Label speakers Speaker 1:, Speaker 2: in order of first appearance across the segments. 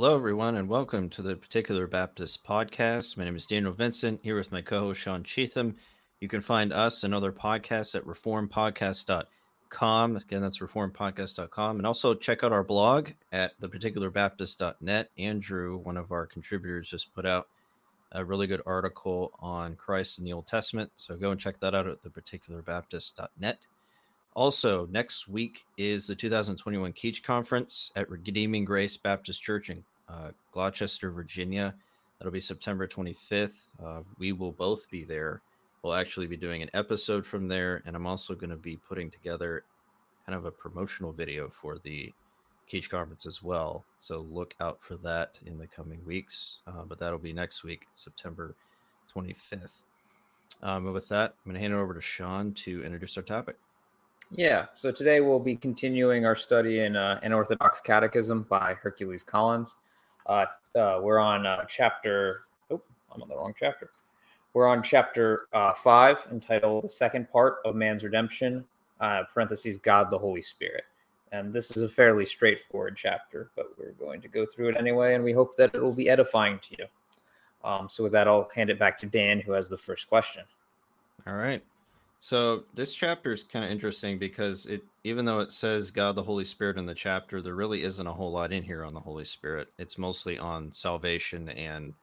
Speaker 1: Hello, everyone, and welcome to the Particular Baptist Podcast. My name is Daniel Vincent, here with my co host Sean Cheatham. You can find us and other podcasts at reformpodcast.com. Again, that's reformpodcast.com. And also check out our blog at theparticularbaptist.net. Andrew, one of our contributors, just put out a really good article on Christ in the Old Testament. So go and check that out at theparticularbaptist.net. Also, next week is the 2021 Keach Conference at Redeeming Grace Baptist Church in uh, Gloucester, Virginia. That'll be September 25th. Uh, we will both be there. We'll actually be doing an episode from there, and I'm also going to be putting together kind of a promotional video for the Keach Conference as well. So look out for that in the coming weeks. Uh, but that'll be next week, September 25th. Um, and with that, I'm going to hand it over to Sean to introduce our topic.
Speaker 2: Yeah, so today we'll be continuing our study in uh, An Orthodox Catechism by Hercules Collins. Uh, uh, we're on uh, chapter, oh, I'm on the wrong chapter. We're on chapter uh, five, entitled The Second Part of Man's Redemption, uh, parentheses, God the Holy Spirit. And this is a fairly straightforward chapter, but we're going to go through it anyway, and we hope that it will be edifying to you. Um, so, with that, I'll hand it back to Dan, who has the first question.
Speaker 1: All right. So this chapter is kind of interesting because it, even though it says God the Holy Spirit in the chapter, there really isn't a whole lot in here on the Holy Spirit. It's mostly on salvation and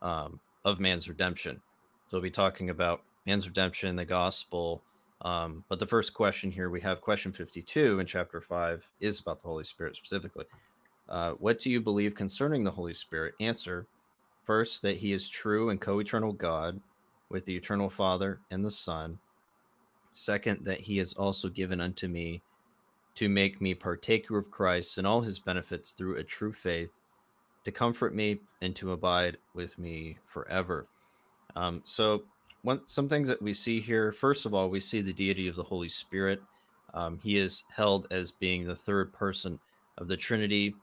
Speaker 1: um, of man's redemption. So we'll be talking about man's redemption, the gospel. Um, but the first question here we have question 52 in chapter 5 is about the Holy Spirit specifically. Uh, what do you believe concerning the Holy Spirit? Answer first, that he is true and co eternal God with the eternal Father and the Son Second, that he has also given unto me to make me partaker of Christ and all his benefits through a true faith, to comfort me and to abide with me forever. Um, so, one, some things that we see here first of all, we see the deity of the Holy Spirit. Um, he is held as being the third person of the Trinity.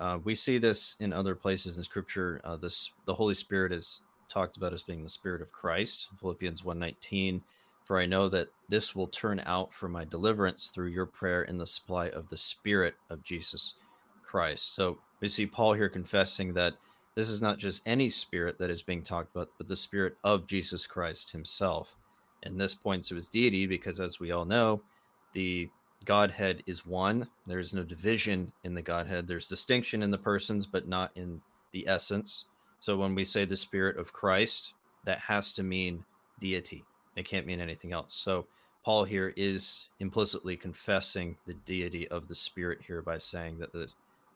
Speaker 1: Uh, we see this in other places in Scripture. Uh, this the Holy Spirit is talked about as being the Spirit of Christ. Philippians 119 for I know that this will turn out for my deliverance through your prayer in the supply of the Spirit of Jesus Christ. So we see Paul here confessing that this is not just any spirit that is being talked about, but the spirit of Jesus Christ himself. And this points to his deity because, as we all know, the Godhead is one. There is no division in the Godhead. There's distinction in the persons, but not in the essence. So when we say the spirit of Christ, that has to mean deity. It can't mean anything else. So Paul here is implicitly confessing the deity of the Spirit here by saying that the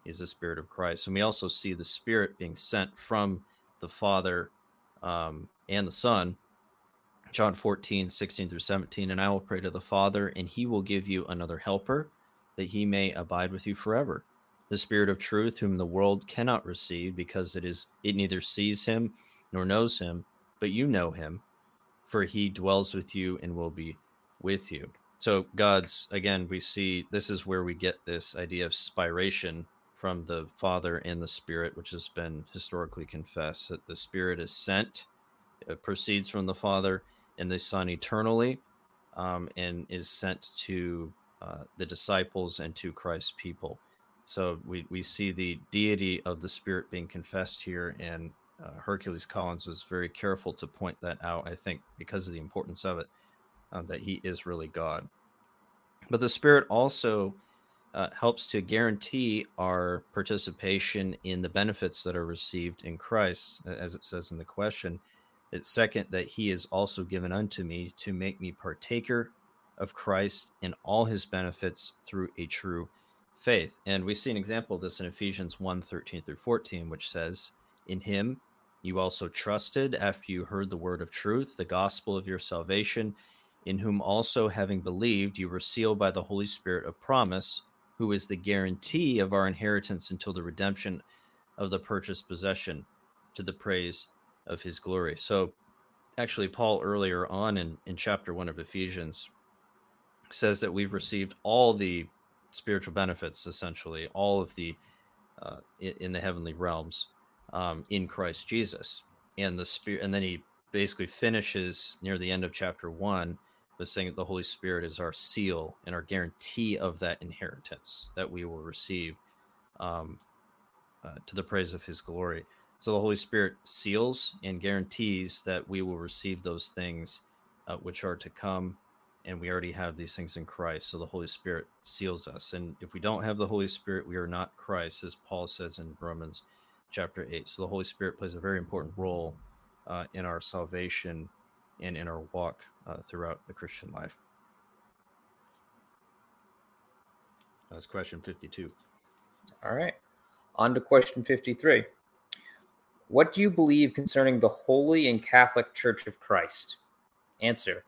Speaker 1: is the Spirit of Christ. And we also see the Spirit being sent from the Father um, and the Son. John 14, 16 through 17. And I will pray to the Father, and he will give you another helper, that he may abide with you forever. The Spirit of truth, whom the world cannot receive, because it is it neither sees him nor knows him, but you know him, for he dwells with you and will be with you. So, God's, again, we see this is where we get this idea of spiration from the Father and the Spirit, which has been historically confessed that the Spirit is sent, it proceeds from the Father and the Son eternally, um, and is sent to uh, the disciples and to Christ's people. So we, we see the deity of the Spirit being confessed here, and uh, Hercules Collins was very careful to point that out, I think, because of the importance of it, uh, that he is really God. But the Spirit also uh, helps to guarantee our participation in the benefits that are received in Christ, as it says in the question. It's second, that he is also given unto me to make me partaker of Christ in all his benefits through a true faith. And we see an example of this in Ephesians 1 13 through 14, which says, In him you also trusted after you heard the word of truth, the gospel of your salvation, in whom also, having believed, you were sealed by the Holy Spirit of promise, who is the guarantee of our inheritance until the redemption of the purchased possession to the praise of his glory. So, actually, Paul earlier on in, in chapter one of Ephesians says that we've received all the spiritual benefits, essentially, all of the uh, in, in the heavenly realms um, in Christ Jesus. And the spirit, and then he basically finishes near the end of chapter one with saying that the Holy Spirit is our seal and our guarantee of that inheritance that we will receive um, uh, to the praise of his glory. So the Holy Spirit seals and guarantees that we will receive those things uh, which are to come. And we already have these things in Christ. So the Holy Spirit seals us. And if we don't have the Holy Spirit, we are not Christ, as Paul says in Romans chapter 8. So the Holy Spirit plays a very important role uh, in our salvation and in our walk uh, throughout the Christian life. That's question 52.
Speaker 2: All right. On to question 53. What do you believe concerning the Holy and Catholic Church of Christ? Answer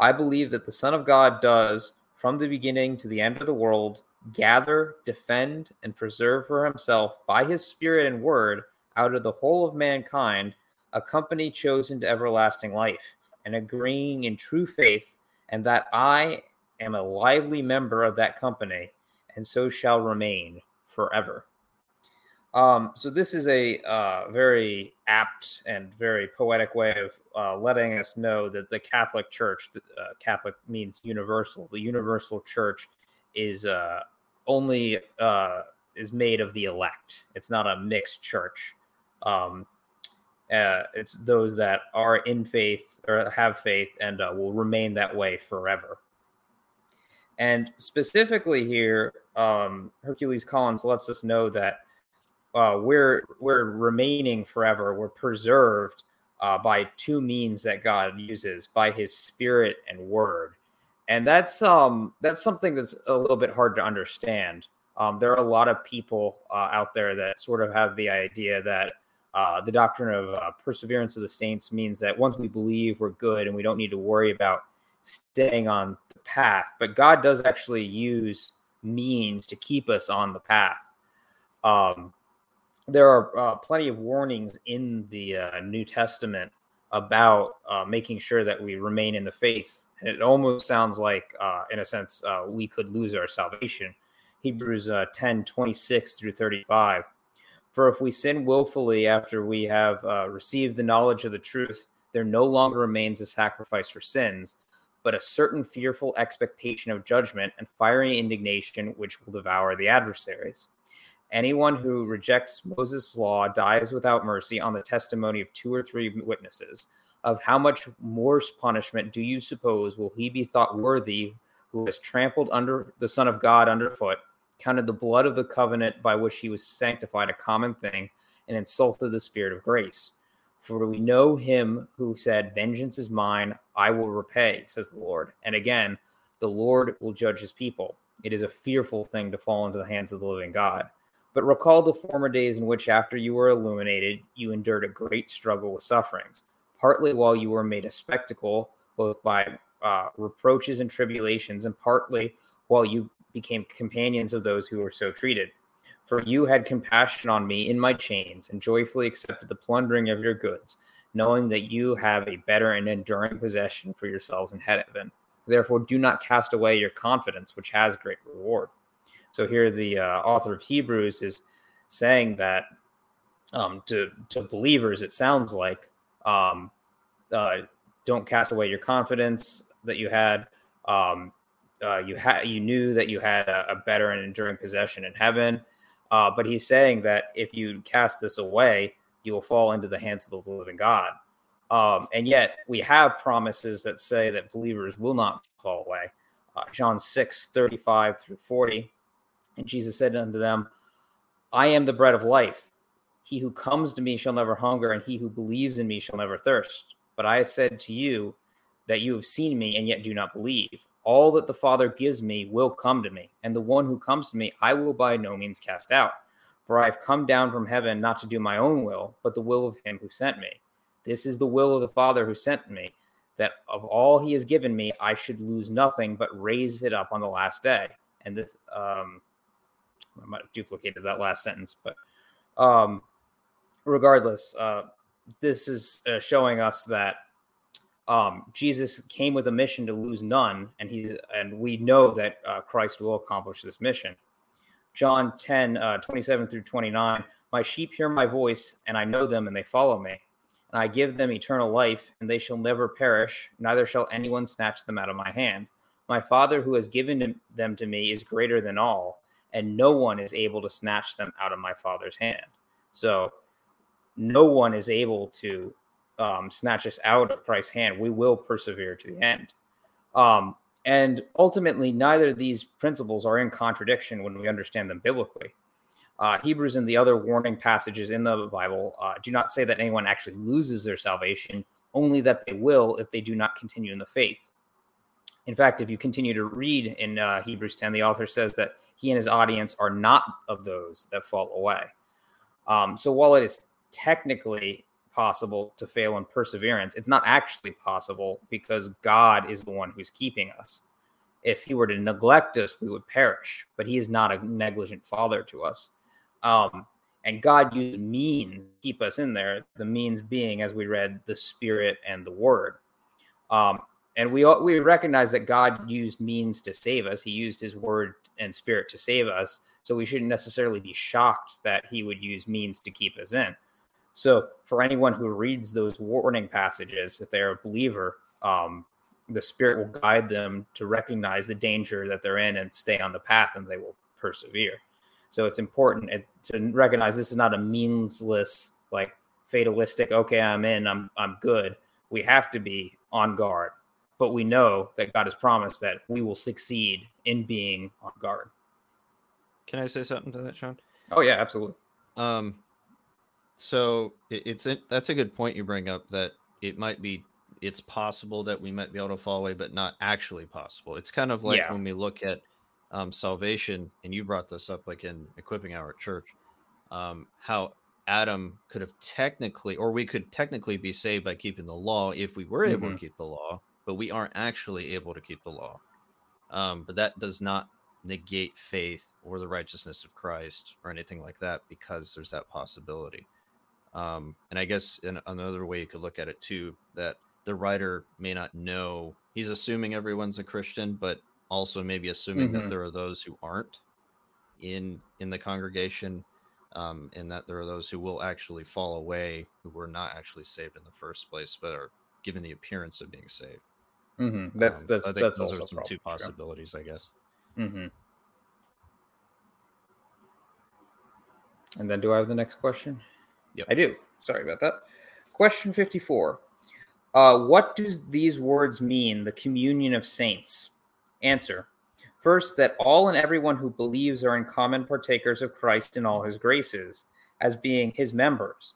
Speaker 2: I believe that the Son of God does, from the beginning to the end of the world, gather, defend, and preserve for himself by his Spirit and word out of the whole of mankind a company chosen to everlasting life and agreeing in true faith, and that I am a lively member of that company, and so shall remain forever. Um, so this is a uh, very apt and very poetic way of uh, letting us know that the Catholic Church, uh, Catholic means universal. The universal Church is uh, only uh, is made of the elect. It's not a mixed church. Um, uh, it's those that are in faith or have faith and will remain that way forever. And specifically here, um, Hercules Collins lets us know that uh, we're we're remaining forever. We're preserved uh, by two means that God uses by His Spirit and Word, and that's um that's something that's a little bit hard to understand. Um, there are a lot of people uh, out there that sort of have the idea that uh, the doctrine of uh, perseverance of the saints means that once we believe, we're good and we don't need to worry about staying on the path. But God does actually use means to keep us on the path. Um, there are uh, plenty of warnings in the uh, New Testament about uh, making sure that we remain in the faith. And it almost sounds like, uh, in a sense, uh, we could lose our salvation. Hebrews uh, 10 26 through 35. For if we sin willfully after we have received the knowledge of the truth, there no longer remains a sacrifice for sins, but a certain fearful expectation of judgment and fiery indignation which will devour the adversaries. Anyone who rejects Moses' law dies without mercy on the testimony of two or three witnesses. Of how much worse punishment do you suppose will he be thought worthy who has trampled under the Son of God underfoot, counted the blood of the covenant by which he was sanctified a common thing, and insulted the Spirit of grace? For we know him who said, Vengeance is mine, I will repay, says the Lord. And again, the Lord will judge his people. It is a fearful thing to fall into the hands of the living God. But recall the former days in which, after you were illuminated, you endured a great struggle with sufferings, partly while you were made a spectacle, both by uh, reproaches and tribulations, and partly while you became companions of those who were so treated. For you had compassion on me in my chains, and joyfully accepted the plundering of your goods, knowing that you have a better and enduring possession for yourselves in heaven. Therefore, do not cast away your confidence, which has great reward. So here, the uh, author of Hebrews is saying that um, to to believers, it sounds like um, uh, don't cast away your confidence that you had. Um, uh, you had you knew that you had a, a, better and enduring possession in heaven. Uh, but he's saying that if you cast this away, you will fall into the hands of the living God. Um, and yet we have promises that say that believers will not fall away. Uh, John 6, 35 through 40 and Jesus said unto them, I am the bread of life. He who comes to me shall never hunger, and he who believes in me shall never thirst. But I said to you that you have seen me and yet do not believe. All that the Father gives me will come to me, and the one who comes to me I will by no means cast out. For I have come down from heaven not to do my own will, but the will of him who sent me. This is the will of the Father who sent me, that of all he has given me I should lose nothing, but raise it up on the last day. And this um, I might have duplicated that last sentence, but um, regardless, uh, this is uh, showing us that um, Jesus came with a mission to lose none, and he's and we know that uh, Christ will accomplish this mission. John 10, uh, 27 through 29. My sheep hear my voice, and I know them, and they follow me. And I give them eternal life, and they shall never perish, neither shall anyone snatch them out of my hand. My Father, who has given them to me, is greater than all, and no one is able to snatch them out of my Father's hand. So, no one is able to um, snatch us out of Christ's hand. We will persevere to the end. Um, and ultimately, neither of these principles are in contradiction when we understand them biblically. Uh, Hebrews and the other warning passages in the Bible uh, do not say that anyone actually loses their salvation, only that they will if they do not continue in the faith. In fact, if you continue to read in uh, Hebrews 10, the author says that he and his audience are not of those that fall away. Um, so while it is technically possible to fail in perseverance, it's not actually possible because God is the one who's keeping us. If he were to neglect us, we would perish, but he is not a negligent father to us. Um, and God used means to keep us in there, the means being, as we read, the spirit and the word. Um, and we we recognize that God used means to save us. He used His Word and Spirit to save us. So we shouldn't necessarily be shocked that He would use means to keep us in. So for anyone who reads those warning passages, if they're a believer, um, the Spirit will guide them to recognize the danger that they're in and stay on the path, and they will persevere. So it's important to recognize this is not a meansless, like fatalistic. Okay, I'm in. I'm I'm good. We have to be on guard but we know that God has promised that we will succeed in being on guard.
Speaker 1: Can I say something to that, Sean?
Speaker 2: Oh yeah, absolutely.
Speaker 1: Um, so it, it's a, that's a good point you bring up that it might be it's possible that we might be able to fall away, but not actually possible. It's kind of like yeah. when we look at um, salvation, and you brought this up like in equipping our church, um, how Adam could have technically, or we could technically be saved by keeping the law if we were able mm-hmm. to keep the law, but we aren't actually able to keep the law. Um, but that does not negate faith or the righteousness of Christ or anything like that because there's that possibility. Um, and I guess in another way you could look at it too that the writer may not know he's assuming everyone's a Christian, but also maybe assuming mm-hmm. that there are those who aren't in in the congregation, um, and that there are those who will actually fall away who were not actually saved in the first place, but are given the appearance of being saved.
Speaker 2: Mm-hmm. That's um, that's I think that's
Speaker 1: those are some two possibilities. I guess.
Speaker 2: Mm-hmm. And then, do I have the next question?
Speaker 1: Yeah,
Speaker 2: I do. Sorry about that. Question fifty-four. Uh, what do these words mean? The communion of saints. Answer. First, that all and everyone who believes are in common partakers of Christ in all his graces, as being his members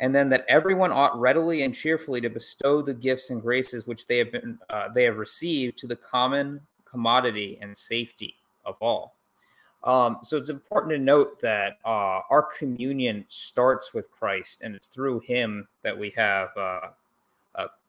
Speaker 2: and then that everyone ought readily and cheerfully to bestow the gifts and graces which they have been uh, they have received to the common commodity and safety of all. Um, so it's important to note that uh, our communion starts with Christ, and it's through Him that we have uh,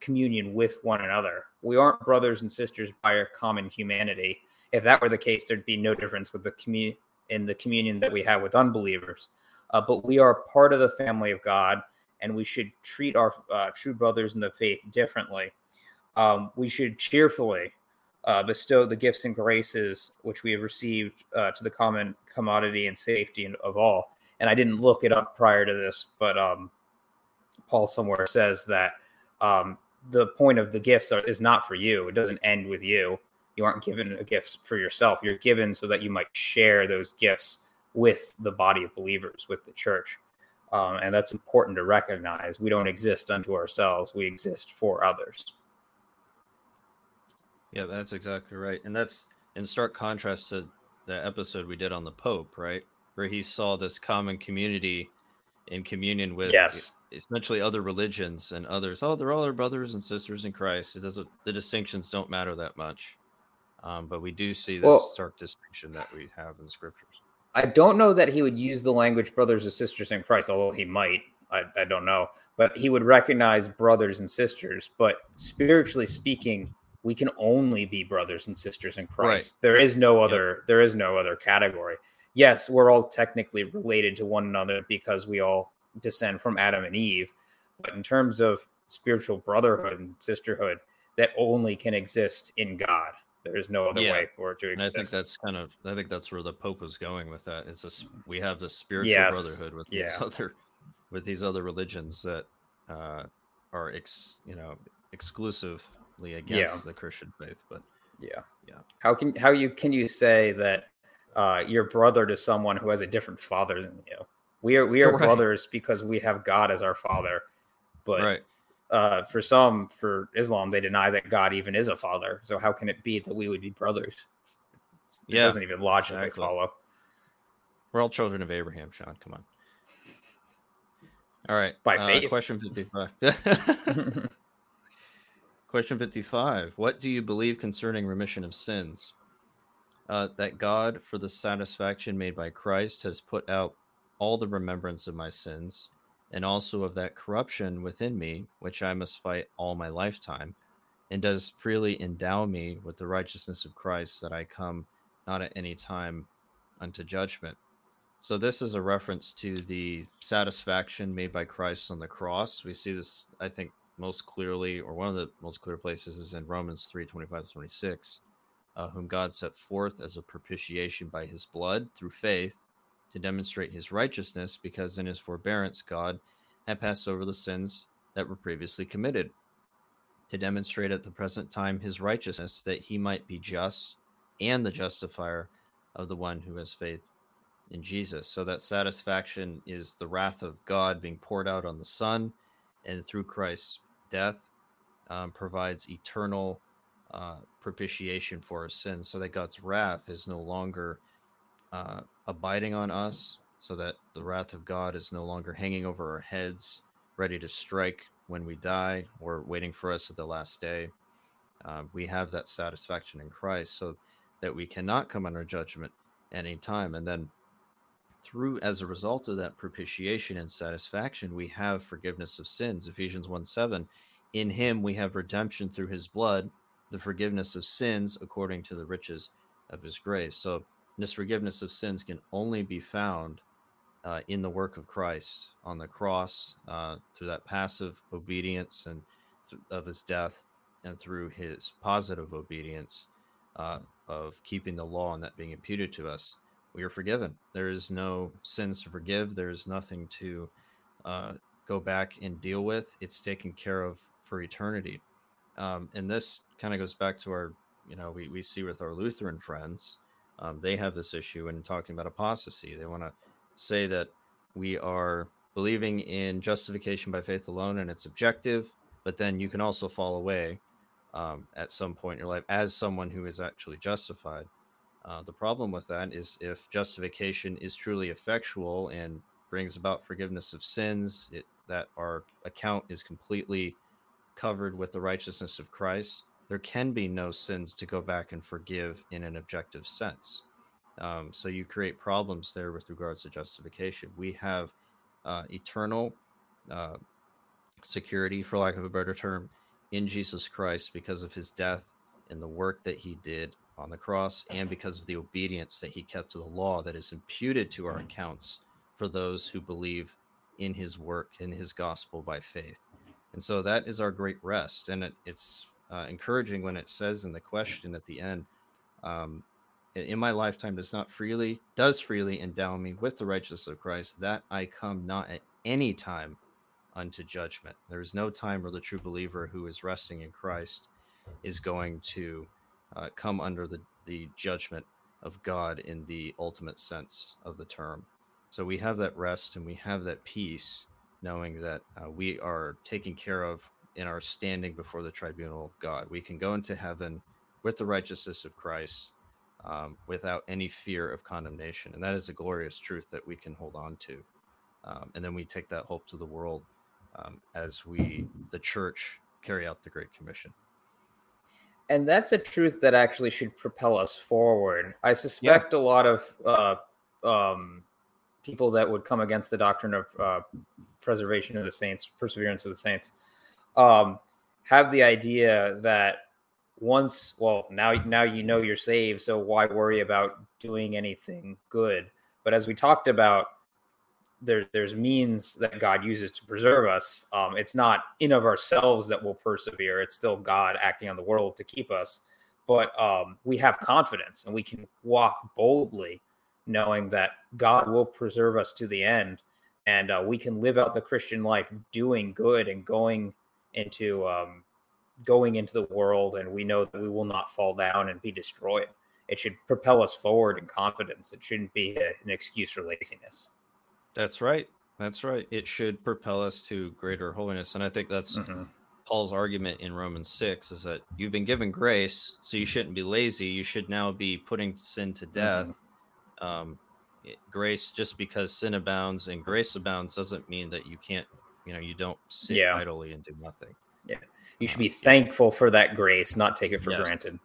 Speaker 2: communion with one another. We aren't brothers and sisters by our common humanity. If that were the case, there'd be no difference with the commun- in the communion that we have with unbelievers. Uh, but we are part of the family of God and we should treat our uh, true brothers in the faith differently. Um, we should cheerfully uh, bestow the gifts and graces which we have received uh, to the common commodity and safety of all. And I didn't look it up prior to this, but um, Paul somewhere says that um, the point of the gifts are, is not for you. It doesn't end with you. You aren't given a gift for yourself. You're given so that you might share those gifts with the body of believers, with the church. Um, and that's important to recognize. We don't exist unto ourselves, we exist for others.
Speaker 1: Yeah, that's exactly right. And that's in stark contrast to the episode we did on the Pope, right? Where he saw this common community in communion with
Speaker 2: yes.
Speaker 1: essentially other religions and others. Oh, they're all our brothers and sisters in Christ. It doesn't the distinctions don't matter that much. Um, but we do see this well, stark distinction that we have in scriptures.
Speaker 2: I don't know that he would use the language brothers and sisters in Christ, although he might. I, I don't know. But he would recognize brothers and sisters. But spiritually speaking, we can only be brothers and sisters in Christ. Right. There is no other yep. there is no other category. Yes, we're all technically related to one another because we all descend from Adam and Eve. But in terms of spiritual brotherhood and sisterhood, that only can exist in God. There's no other yeah. way for it to exist.
Speaker 1: And I think that's kind of I think that's where the Pope was going with that. It's a we have this spiritual yes. brotherhood with yeah. these other with these other religions that uh, are ex you know exclusively against yeah. the Christian faith. But
Speaker 2: yeah,
Speaker 1: yeah.
Speaker 2: How can how you can you say that uh, your brother to someone who has a different father than you. We are we are right. brothers because we have God as our father. But right. Uh, for some, for Islam, they deny that God even is a father. So how can it be that we would be brothers? It yeah, doesn't even logically exactly. follow.
Speaker 1: We're all children of Abraham, Sean. Come on. All right.
Speaker 2: By uh, faith.
Speaker 1: question 55. question 55. What do you believe concerning remission of sins? Uh, that God, for the satisfaction made by Christ, has put out all the remembrance of my sins, and also of that corruption within me, which I must fight all my lifetime, and does freely endow me with the righteousness of Christ, that I come not at any time unto judgment. So, this is a reference to the satisfaction made by Christ on the cross. We see this, I think, most clearly, or one of the most clear places is in Romans 3 25 26, uh, whom God set forth as a propitiation by his blood through faith to demonstrate his righteousness, because in his forbearance God had passed over the sins that were previously committed, to demonstrate at the present time his righteousness, that he might be just and the justifier of the one who has faith in Jesus. So that satisfaction is the wrath of God being poured out on the Son, and through Christ's death um, provides eternal uh, propitiation for our sins, so that God's wrath is no longer uh, abiding on us, so that the wrath of God is no longer hanging over our heads, ready to strike when we die or waiting for us at the last day. Uh, we have that satisfaction in Christ so that we cannot come under judgment any time. And then, through as a result of that propitiation and satisfaction, we have forgiveness of sins. Ephesians 1 7. In him we have redemption through his blood, the forgiveness of sins according to the riches of his grace. So, this forgiveness of sins can only be found uh, in the work of Christ on the cross uh, through that passive obedience and th- of his death, and through his positive obedience uh, of keeping the law and that being imputed to us. We are forgiven. There is no sins to forgive. There is nothing to uh, go back and deal with. It's taken care of for eternity. Um, and this kind of goes back to our, you know, we, we see with our Lutheran friends um, they have this issue in talking about apostasy. They want to say that we are believing in justification by faith alone and it's objective, but then you can also fall away um, at some point in your life as someone who is actually justified. Uh, the problem with that is if justification is truly effectual and brings about forgiveness of sins, it, that our account is completely covered with the righteousness of Christ, there can be no sins to go back and forgive in an objective sense. Um, so you create problems there with regards to justification. We have uh, eternal uh, security, for lack of a better term, in Jesus Christ because of his death and the work that he did on the cross, and because of the obedience that he kept to the law that is imputed to our mm. accounts for those who believe in his work, in his gospel by faith. And so that is our great rest. And it, it's uh, encouraging when it says in the question at the end, um, in my lifetime does not freely does freely endow me with the righteousness of Christ that I come not at any time unto judgment. There is no time where the true believer who is resting in Christ is going to uh, come under the, the judgment of God in the ultimate sense of the term. So we have that rest and we have that peace knowing that uh, we are taken care of in our standing before the tribunal of God. We can go into heaven with the righteousness of Christ um, without any fear of condemnation. And that is a glorious truth that we can hold on to. Um, and then we take that hope to the world um, as we, the church, carry out the Great Commission.
Speaker 2: And that's a truth that actually should propel us forward. I suspect yeah. a lot of uh, um, people that would come against the doctrine of uh, preservation of the saints, perseverance of the saints, um, have the idea that once well now now you know you're saved so why worry about doing anything good? But as we talked about there, there's means that god uses to preserve us. Um, it's not in of ourselves that will persevere. It's still god acting on the world to keep us. But um, we have confidence and we can walk boldly knowing that god will preserve us to the end. And uh, we can live out the christian life doing good and going into um, going into the world, and we know that we will not fall down and be destroyed. it should propel us forward in confidence. It shouldn't be a, an excuse for laziness.
Speaker 1: That's right. That's right. It should propel us to greater holiness. And I think that's mm-hmm. Paul's argument in Romans 6 is that you've been given grace, so you shouldn't be lazy. You should now be putting sin to death. Mm-hmm. Um, grace, just because sin abounds and grace abounds, doesn't mean that you can't, you know, you don't sit yeah. idly and do nothing.
Speaker 2: Yeah. You should be thankful for that grace, not take it for yes. granted.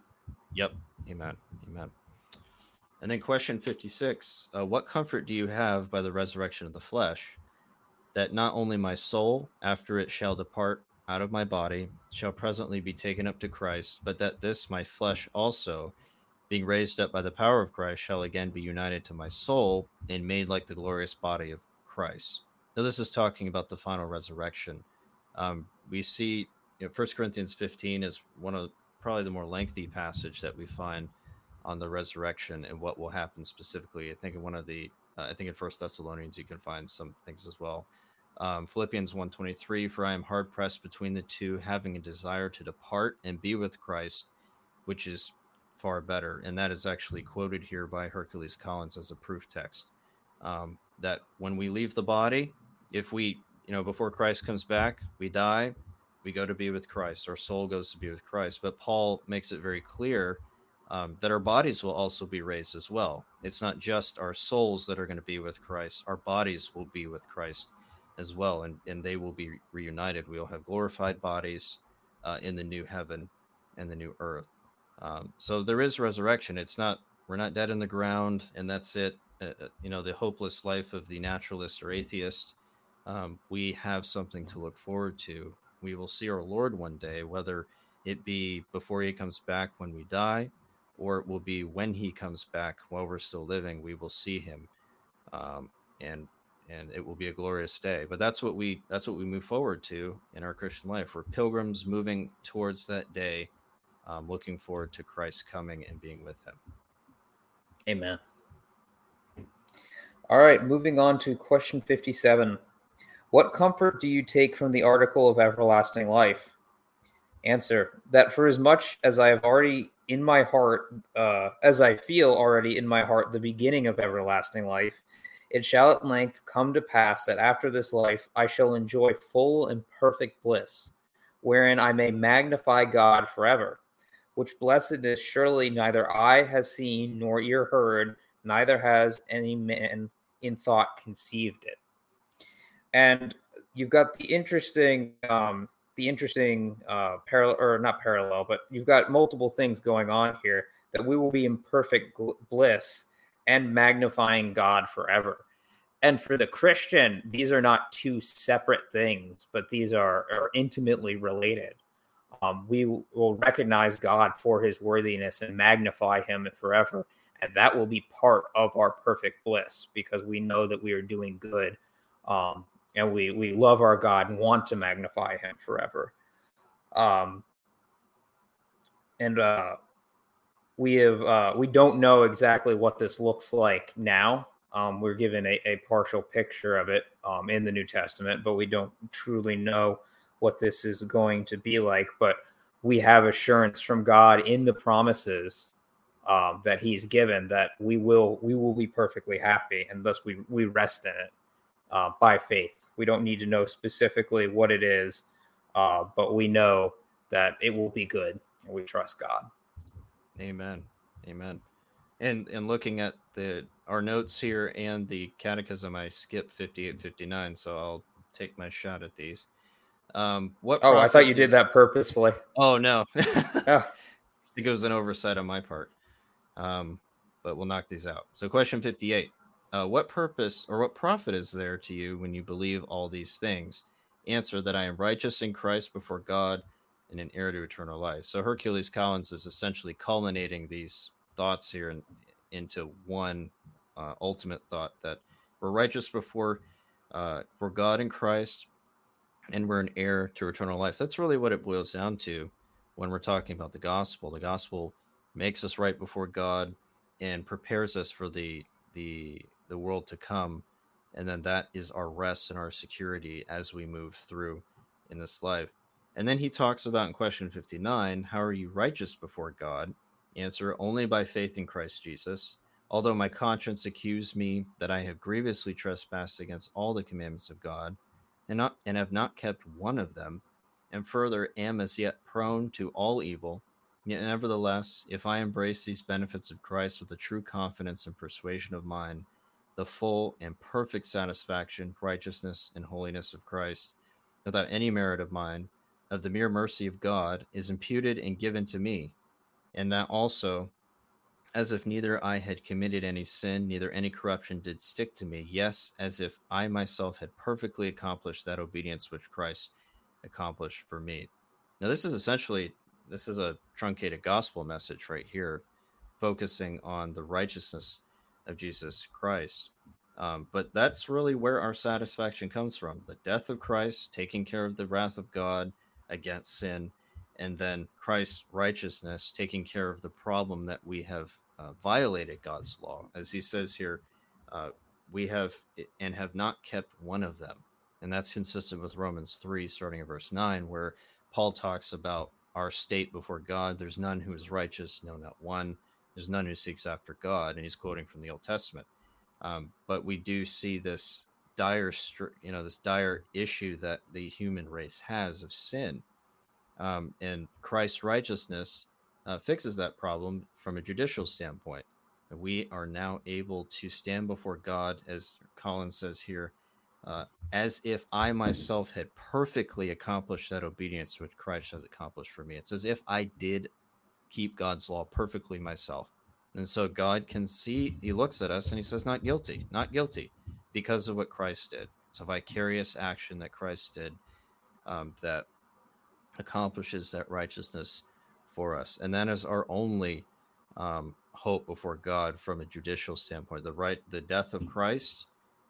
Speaker 1: Yep. Amen. Amen. And then question 56 uh, What comfort do you have by the resurrection of the flesh, that not only my soul, after it shall depart out of my body, shall presently be taken up to Christ, but that this my flesh also, being raised up by the power of Christ, shall again be united to my soul and made like the glorious body of Christ. Now, this is talking about the final resurrection. Um, we see you know, 1 Corinthians 15 is one of probably the more lengthy passage that we find on the resurrection and what will happen specifically. I think in one of the, uh, I think in First Thessalonians you can find some things as well. Um, Philippians 1:23, for I am hard pressed between the two, having a desire to depart and be with Christ, which is far better. And that is actually quoted here by Hercules Collins as a proof text. Um, that when we leave the body, if we, you know, before Christ comes back, we die, we go to be with Christ. Our soul goes to be with Christ. But Paul makes it very clear um, that our bodies will also be raised as well. It's not just our souls that are going to be with Christ, our bodies will be with Christ as well, and, and they will be reunited. We'll have glorified bodies uh, in the new heaven and the new earth. Um, so there is resurrection. It's not, we're not dead in the ground and that's it. Uh, uh you know, the hopeless life of the naturalist or atheist. Um, we have something to look forward to we will see our Lord one day, whether it be before he comes back when we die, or it will be when he comes back while we're still living, we will see him. Um, and and it will be a glorious day. But that's what we that's what we move forward to in our Christian life. We're pilgrims moving towards that day, um, looking forward to Christ coming and being with him.
Speaker 2: Amen. All right, moving on to question 57. What comfort do you take from the article of everlasting life? Answer that for as much as I have already in my heart, uh, as I feel already in my heart the beginning of everlasting life, it shall at length come to pass that after this life I shall enjoy full and perfect bliss, wherein I may magnify God forever, which blessedness surely neither eye has seen nor ear heard, neither has any man in thought conceived it and you've got the interesting um, the interesting uh, parallel or not parallel, but you've got multiple things going on here that we will be in perfect bliss and magnifying God forever. And for the Christian, these are not two separate things, but these are, are intimately related. Um, we will recognize God for his worthiness and magnify him forever. And that will be part of our perfect bliss because we know that we are doing good um, and we we love our God and want to magnify Him forever. Um, and uh, we have uh, we don't know exactly what this looks like now. Um, we're given a, a, partial picture of it um, in the New Testament, but we don't truly know what this is going to be like. But we have assurance from God in the promises um, that He's given that we will we will be perfectly happy, and thus we we rest in it uh, by faith. We don't need to know specifically what it is, uh, but we know that it will be good, and we trust God.
Speaker 1: Amen. Amen. And and looking at the our notes here and the catechism, I skipped 58, 59, so I'll take my shot at these. Um, what?
Speaker 2: Oh, I thought you is... did that purposely.
Speaker 1: Oh no, oh. I think it was an oversight on my part. Um, but we'll knock these out. So, question 58 uh, what purpose or what profit is there to you when you believe all these things? Answer that I am righteous in Christ before God and an heir to eternal life. So Hercules Collins is essentially culminating these thoughts here in, into one uh, ultimate thought that we're righteous before uh, for God in Christ, and we're an heir to eternal life. That's really what it boils down to when we're talking about the gospel. The gospel makes us right before God and prepares us for the the the world to come. And then that is our rest and our security as we move through in this life. And then he talks about in question 59 how are you righteous before God? Answer Only by faith in Christ Jesus. Although my conscience accused me that I have grievously trespassed against all the commandments of God, and, not, and have not kept one of them, and further am as yet prone to all evil, yet nevertheless, if I embrace these benefits of Christ with a true confidence and persuasion of mind, the full and perfect satisfaction, righteousness, and holiness of Christ, without any merit of mine, of the mere mercy of God, is imputed and given to me and that also, as if neither I had committed any sin, neither any corruption did stick to me. Yes, as if I myself had perfectly accomplished that obedience which Christ accomplished for me. Now, this is essentially this is a truncated gospel message right here, focusing on the righteousness of Jesus Christ. Um, but that's really where our satisfaction comes from the death of Christ, taking care of the wrath of God against sin, and then Christ's righteousness taking care of the problem that we have uh, violated God's law. As he says here, uh, we have and have not kept one of them. And that's consistent with Romans 3, starting at verse 9, where Paul talks about our state before God. There's none who is righteous, no, not one. There's none who seeks after God. And he's quoting from the Old Testament. Um, but we do see this dire, you know, this dire issue that the human race has of sin um, and Christ's righteousness uh, fixes that problem from a judicial standpoint. And we are now able to stand before God, as Colin says here, uh, as if I myself had perfectly accomplished that obedience which Christ has accomplished for me. It's as if I did keep God's law perfectly myself. And so God can see, he looks at us and he says, Not guilty, not guilty, because of what Christ did. It's a vicarious action that Christ did um, that accomplishes that righteousness for us. And that is our only um, hope before God from a judicial standpoint. The right, the death of Christ,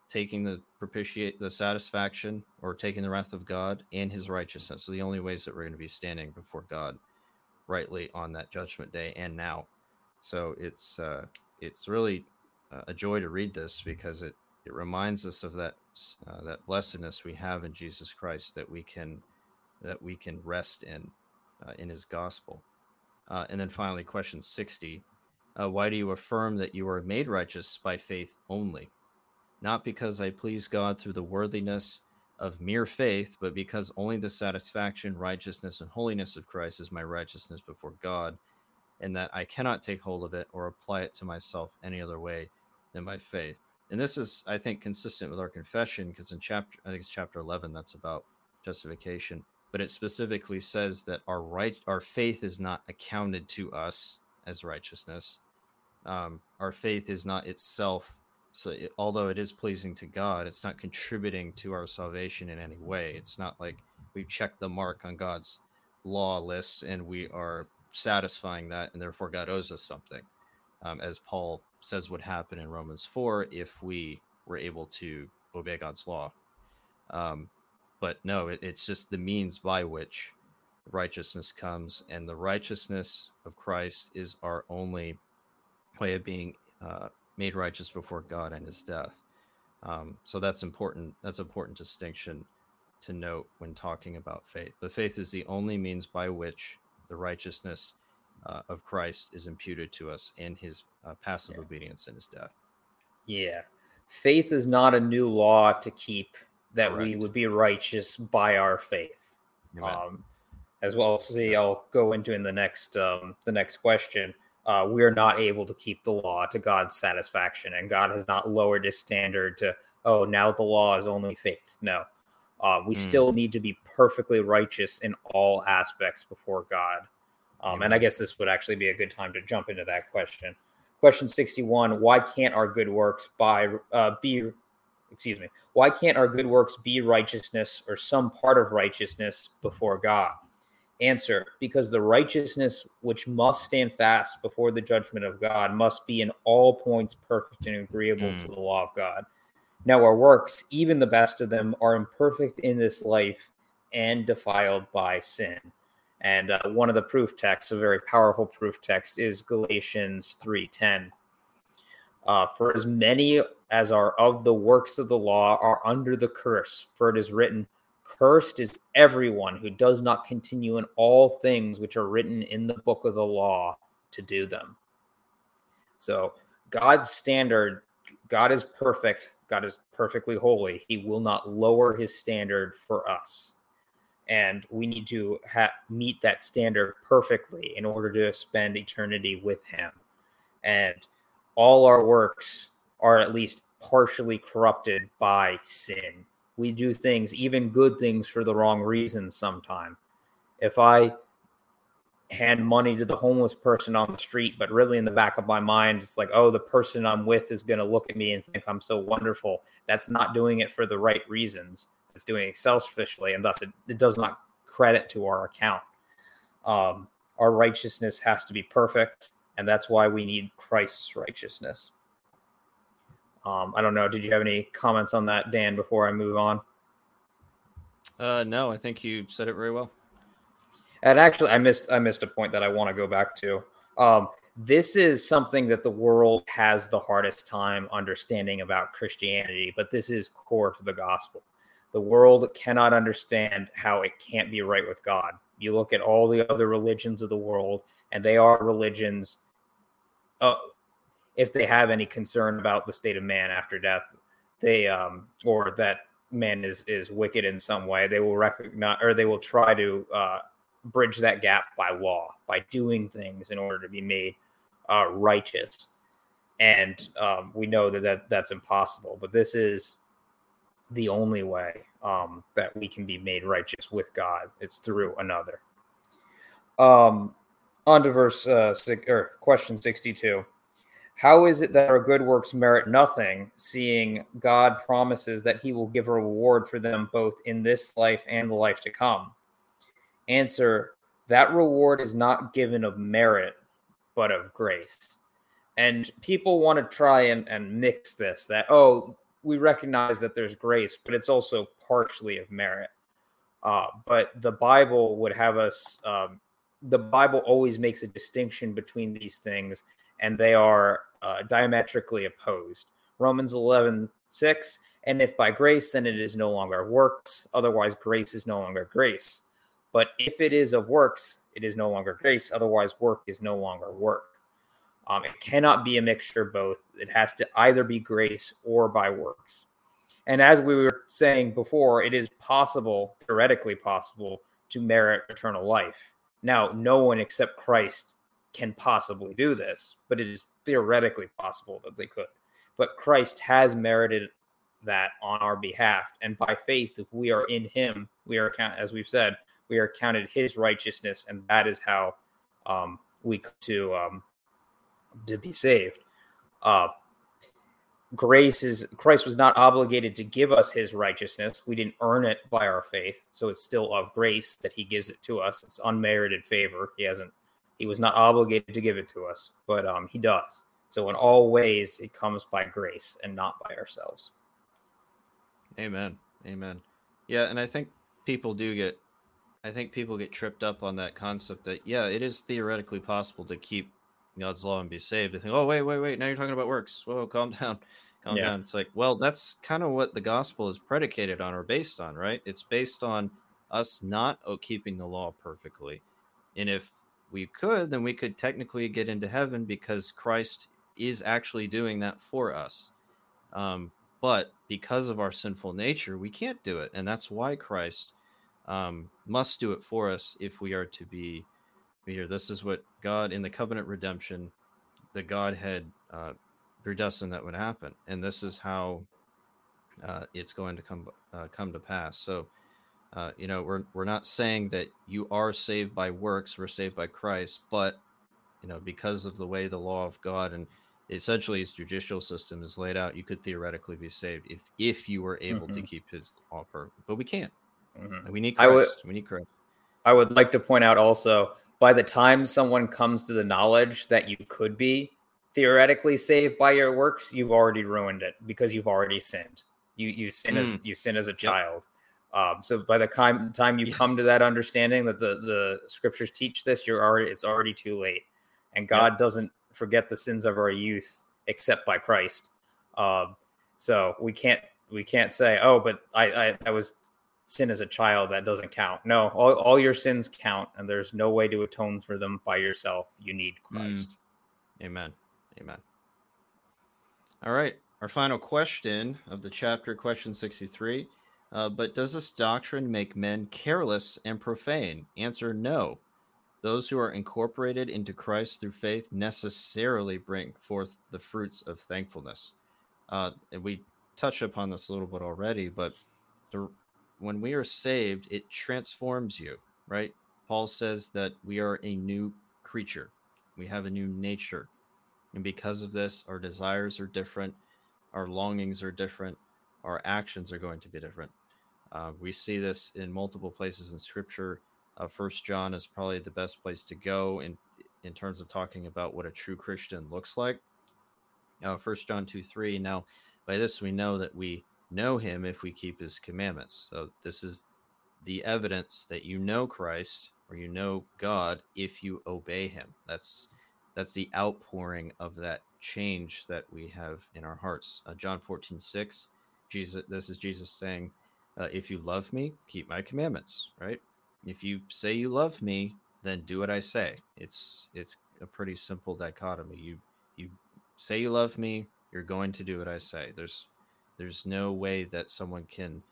Speaker 1: taking the propitiate the satisfaction or taking the wrath of God and his righteousness. So the only ways that we're going to be standing before God rightly on that judgment day and now. So it's uh, it's really a joy to read this because it it reminds us of that uh, that blessedness we have in Jesus Christ that we can that we can rest in uh, in his gospel. Uh, and then finally, question 60 uh, Why do you affirm that you are made righteous by faith only? Not because I please God through the worthiness of mere faith, but because only the satisfaction, righteousness, and holiness of Christ is my righteousness before God, and that I cannot take hold of it or apply it to myself any other way than by faith. And this is, I think, consistent with our confession because in chapter, I think it's chapter 11, that's about justification but it specifically says that our right our faith is not accounted to us as righteousness um, our faith is not itself so it, although it is pleasing to god it's not contributing to our salvation in any way. It's not like we've checked the mark on god's law list and we are satisfying that and therefore god owes us something um, as paul says would happen in romans 4 if we were able to obey god's law. Um, but no, it, it's just the means by which righteousness comes, and the righteousness of Christ is our only way of being uh, made righteous before God and His death. Um, so that's important. That's important distinction to note when talking about faith. But faith is the only means by which the righteousness uh, of Christ is imputed to us in His uh, passive yeah. obedience in His death.
Speaker 2: Yeah, faith is not a new law to keep that Correct. we would be righteous by our faith. Um, as well, see, I'll go into in the next um, the next question. Uh, we are not able to keep the law to God's satisfaction, and God has not lowered His standard to oh now the law is only faith. No, uh, we mm. still need to be perfectly righteous in all aspects before God. Um, and I guess this would actually be a good time to jump into that question. Question 61 Why can't our good works by, uh, be excuse me, why can't our good works be righteousness or some part of righteousness before God? Answer Because the righteousness which must stand fast before the judgment of God must be in all points perfect and agreeable mm. to the law of God. Now, our works, even the best of them, are imperfect in this life and defiled by sin. And uh, one of the proof texts, a very powerful proof text, is Galatians 3:10. Uh, for as many as are of the works of the law are under the curse, for it is written, Cursed is everyone who does not continue in all things which are written in the book of the law to do them. So God's standard, God is perfect. God is perfectly holy. He will not lower his standard for us. And we need to ha- meet that standard perfectly in order to spend eternity with him. And all our works are at least partially corrupted by sin. We do things, even good things, for the wrong reasons sometimes. If I hand money to the homeless person on the street, but really in the back of my mind, it's like, oh, the person I'm with is going to look at me and think I'm so wonderful. That's not doing it for the right reasons. It's doing it selfishly, and thus it, it does not credit to our account. Um, our righteousness has to be perfect, and that's why we need Christ's righteousness. Um, I don't know. Did you have any comments on that, Dan, before I move on?
Speaker 1: Uh, no, I think you said it very well.
Speaker 2: And actually, I missed I missed a point that I want to go back to. Um, this is something that the world has the hardest time understanding about Christianity, but this is core to the gospel. The world cannot understand how it can't be right with God. You look at all the other religions of the world, and they are religions. Uh, if they have any concern about the state of man after death, they um, or that man is is wicked in some way, they will recognize or they will try to uh, bridge that gap by law, by doing things in order to be made uh, righteous. And um, we know that, that that's impossible, but this is the only way um, that we can be made righteous with God. It's through another. Um, on to verse uh, six, or question 62. How is it that our good works merit nothing, seeing God promises that he will give a reward for them both in this life and the life to come? Answer that reward is not given of merit, but of grace. And people want to try and, and mix this that, oh, we recognize that there's grace, but it's also partially of merit. Uh, but the Bible would have us, um, the Bible always makes a distinction between these things, and they are uh, diametrically opposed. Romans 11, 6, and if by grace, then it is no longer works. Otherwise, grace is no longer grace. But if it is of works, it is no longer grace. Otherwise, work is no longer work. Um, it cannot be a mixture of both. It has to either be grace or by works. And as we were saying before, it is possible, theoretically possible, to merit eternal life. Now, no one except Christ can possibly do this, but it is theoretically possible that they could. But Christ has merited that on our behalf. And by faith, if we are in him, we are, as we've said, we are counted his righteousness, and that is how um, we to um, to be saved. Uh, grace is Christ was not obligated to give us his righteousness. We didn't earn it by our faith, so it's still of grace that he gives it to us. It's unmerited favor. He hasn't he was not obligated to give it to us, but um, he does. So in all ways, it comes by grace and not by ourselves.
Speaker 1: Amen. Amen. Yeah, and I think people do get I think people get tripped up on that concept that yeah, it is theoretically possible to keep God's law and be saved. They think, oh wait, wait, wait, now you're talking about works. Whoa, calm down, calm yeah. down. It's like, well, that's kind of what the gospel is predicated on or based on, right? It's based on us not keeping the law perfectly, and if we could, then we could technically get into heaven because Christ is actually doing that for us. Um, but because of our sinful nature, we can't do it, and that's why Christ um, must do it for us if we are to be here. This is what God in the covenant redemption, the Godhead uh, predestined that would happen, and this is how uh, it's going to come uh, come to pass. So, uh, you know, we're we're not saying that you are saved by works. We're saved by Christ, but you know, because of the way the law of God and essentially his judicial system is laid out, you could theoretically be saved if if you were able mm-hmm. to keep his law perfect. But we can't. Mm-hmm. We need Christ. I would, we need Christ.
Speaker 2: I would like to point out also by the time someone comes to the knowledge that you could be theoretically saved by your works, you've already ruined it because you've already sinned. You you sin mm. as you sin as a child. Um, so by the time time you yeah. come to that understanding that the the scriptures teach this, you're already it's already too late, and God yep. doesn't forget the sins of our youth except by Christ. Um, so we can't we can't say, oh, but I, I I was sin as a child that doesn't count. No, all, all your sins count, and there's no way to atone for them by yourself. You need
Speaker 1: Mm.
Speaker 2: Christ.
Speaker 1: Amen. Amen. All right. Our final question of the chapter, question 63. Uh, but does this doctrine make men careless and profane? Answer no. Those who are incorporated into Christ through faith necessarily bring forth the fruits of thankfulness. Uh, and we touched upon this a little bit already, but the, when we are saved, it transforms you, right? Paul says that we are a new creature, we have a new nature. And because of this, our desires are different, our longings are different, our actions are going to be different. Uh, we see this in multiple places in Scripture. Uh, First John is probably the best place to go in in terms of talking about what a true Christian looks like. Uh, First John two three. Now, by this we know that we know Him if we keep His commandments. So this is the evidence that you know Christ or you know God if you obey Him. That's that's the outpouring of that change that we have in our hearts. Uh, John 14, 6, Jesus, this is Jesus saying, uh, if you love me, keep my commandments, right? If you say you love me, then do what I say. It's it's a pretty simple dichotomy. You you say you love me, you're going to do what I say. There's there's no way that someone can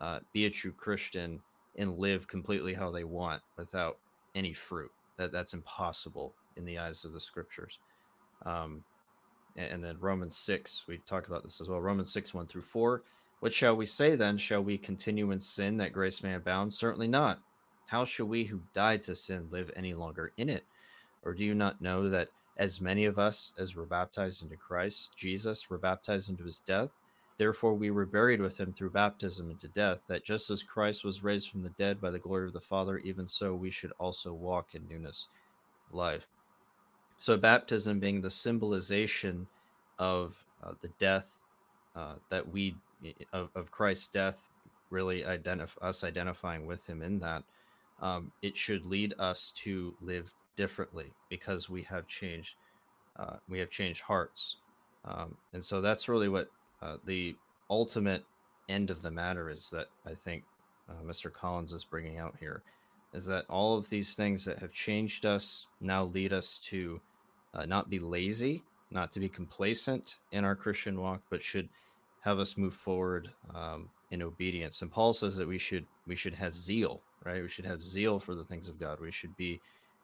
Speaker 1: uh, be a true Christian and live completely how they want without any fruit. That that's impossible in the eyes of the scriptures. Um, and, and then Romans six, we talk about this as well. Romans six one through four. What shall we say then? Shall we continue in sin that grace may abound? Certainly not. How shall we who died to sin live any longer in it? Or do you not know that as many of us as were baptized into Christ Jesus were baptized into his death? Therefore we were buried with him through baptism into death, that just as Christ was raised from the dead by the glory of the Father, even so we should also walk in newness of life. So baptism being the symbolization of uh, the death uh, that we of, of Christ's death, really us identifying with him in that, um, it should lead us to live differently because we have changed, uh, we have changed hearts, um, and so that's really what uh, the ultimate end of the matter is. That I think uh, Mr. Collins is bringing out here is that all of these things that have changed us now lead us to uh, not be lazy, not to be complacent in our Christian walk, but should have us move forward um, in obedience. And Paul says that we should we should have zeal, right? We should have zeal for the things of God. We should be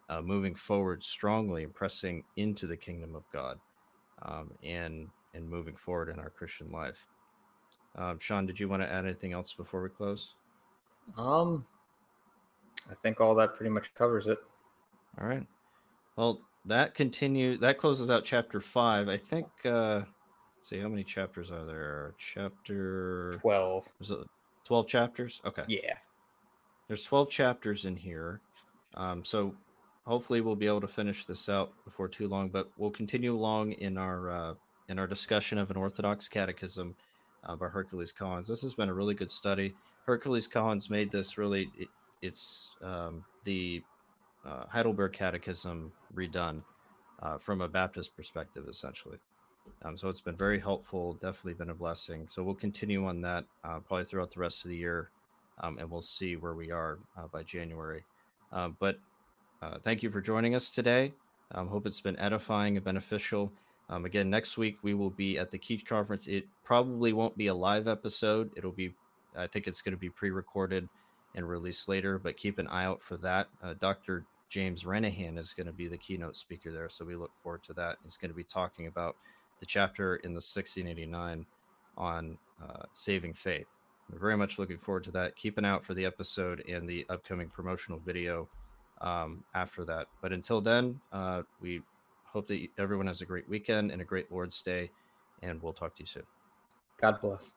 Speaker 1: uh, moving forward strongly and pressing into the kingdom of God, um, and and moving forward in our Christian life. Um, Sean, did you want to add anything else before we close?
Speaker 2: Um, I think all that pretty much covers it.
Speaker 1: All right. Well, that continue that closes out chapter five. I think. uh let's see how many chapters are there. Chapter
Speaker 2: Twelve.
Speaker 1: was it twelve chapters? Okay.
Speaker 2: Yeah.
Speaker 1: There's twelve chapters in here. Um, so hopefully we'll be able to finish this out before too long. But we'll continue along in our uh, in our discussion of an Orthodox Catechism uh, by Hercules Collins. This has been a really good study. Hercules Collins made this really. It, it's um, the uh, Heidelberg Catechism redone uh, from a Baptist perspective, essentially. Um, so it's been very helpful, definitely been a blessing. So we'll continue on that uh, probably throughout the rest of the year, um, and we'll see where we are uh, by January. Uh, but uh, thank you for joining us today. Um, hope it's been edifying and beneficial. Um, again, next week we will be at the Keach conference. It probably won't be a live episode. It'll be, I think it's going to be pre-recorded and released later. But keep an eye out for that. Uh, Dr. James Renihan is going to be the keynote speaker there, so we look forward to that. He's going to be talking about the chapter in the 1689 on uh, saving faith. We're very much looking forward to that. Keep an eye out for the episode and the upcoming promotional video um, after that. But until then, uh, we hope that everyone has a great weekend and a great Lord's Day, and we'll talk to you soon.
Speaker 2: God bless.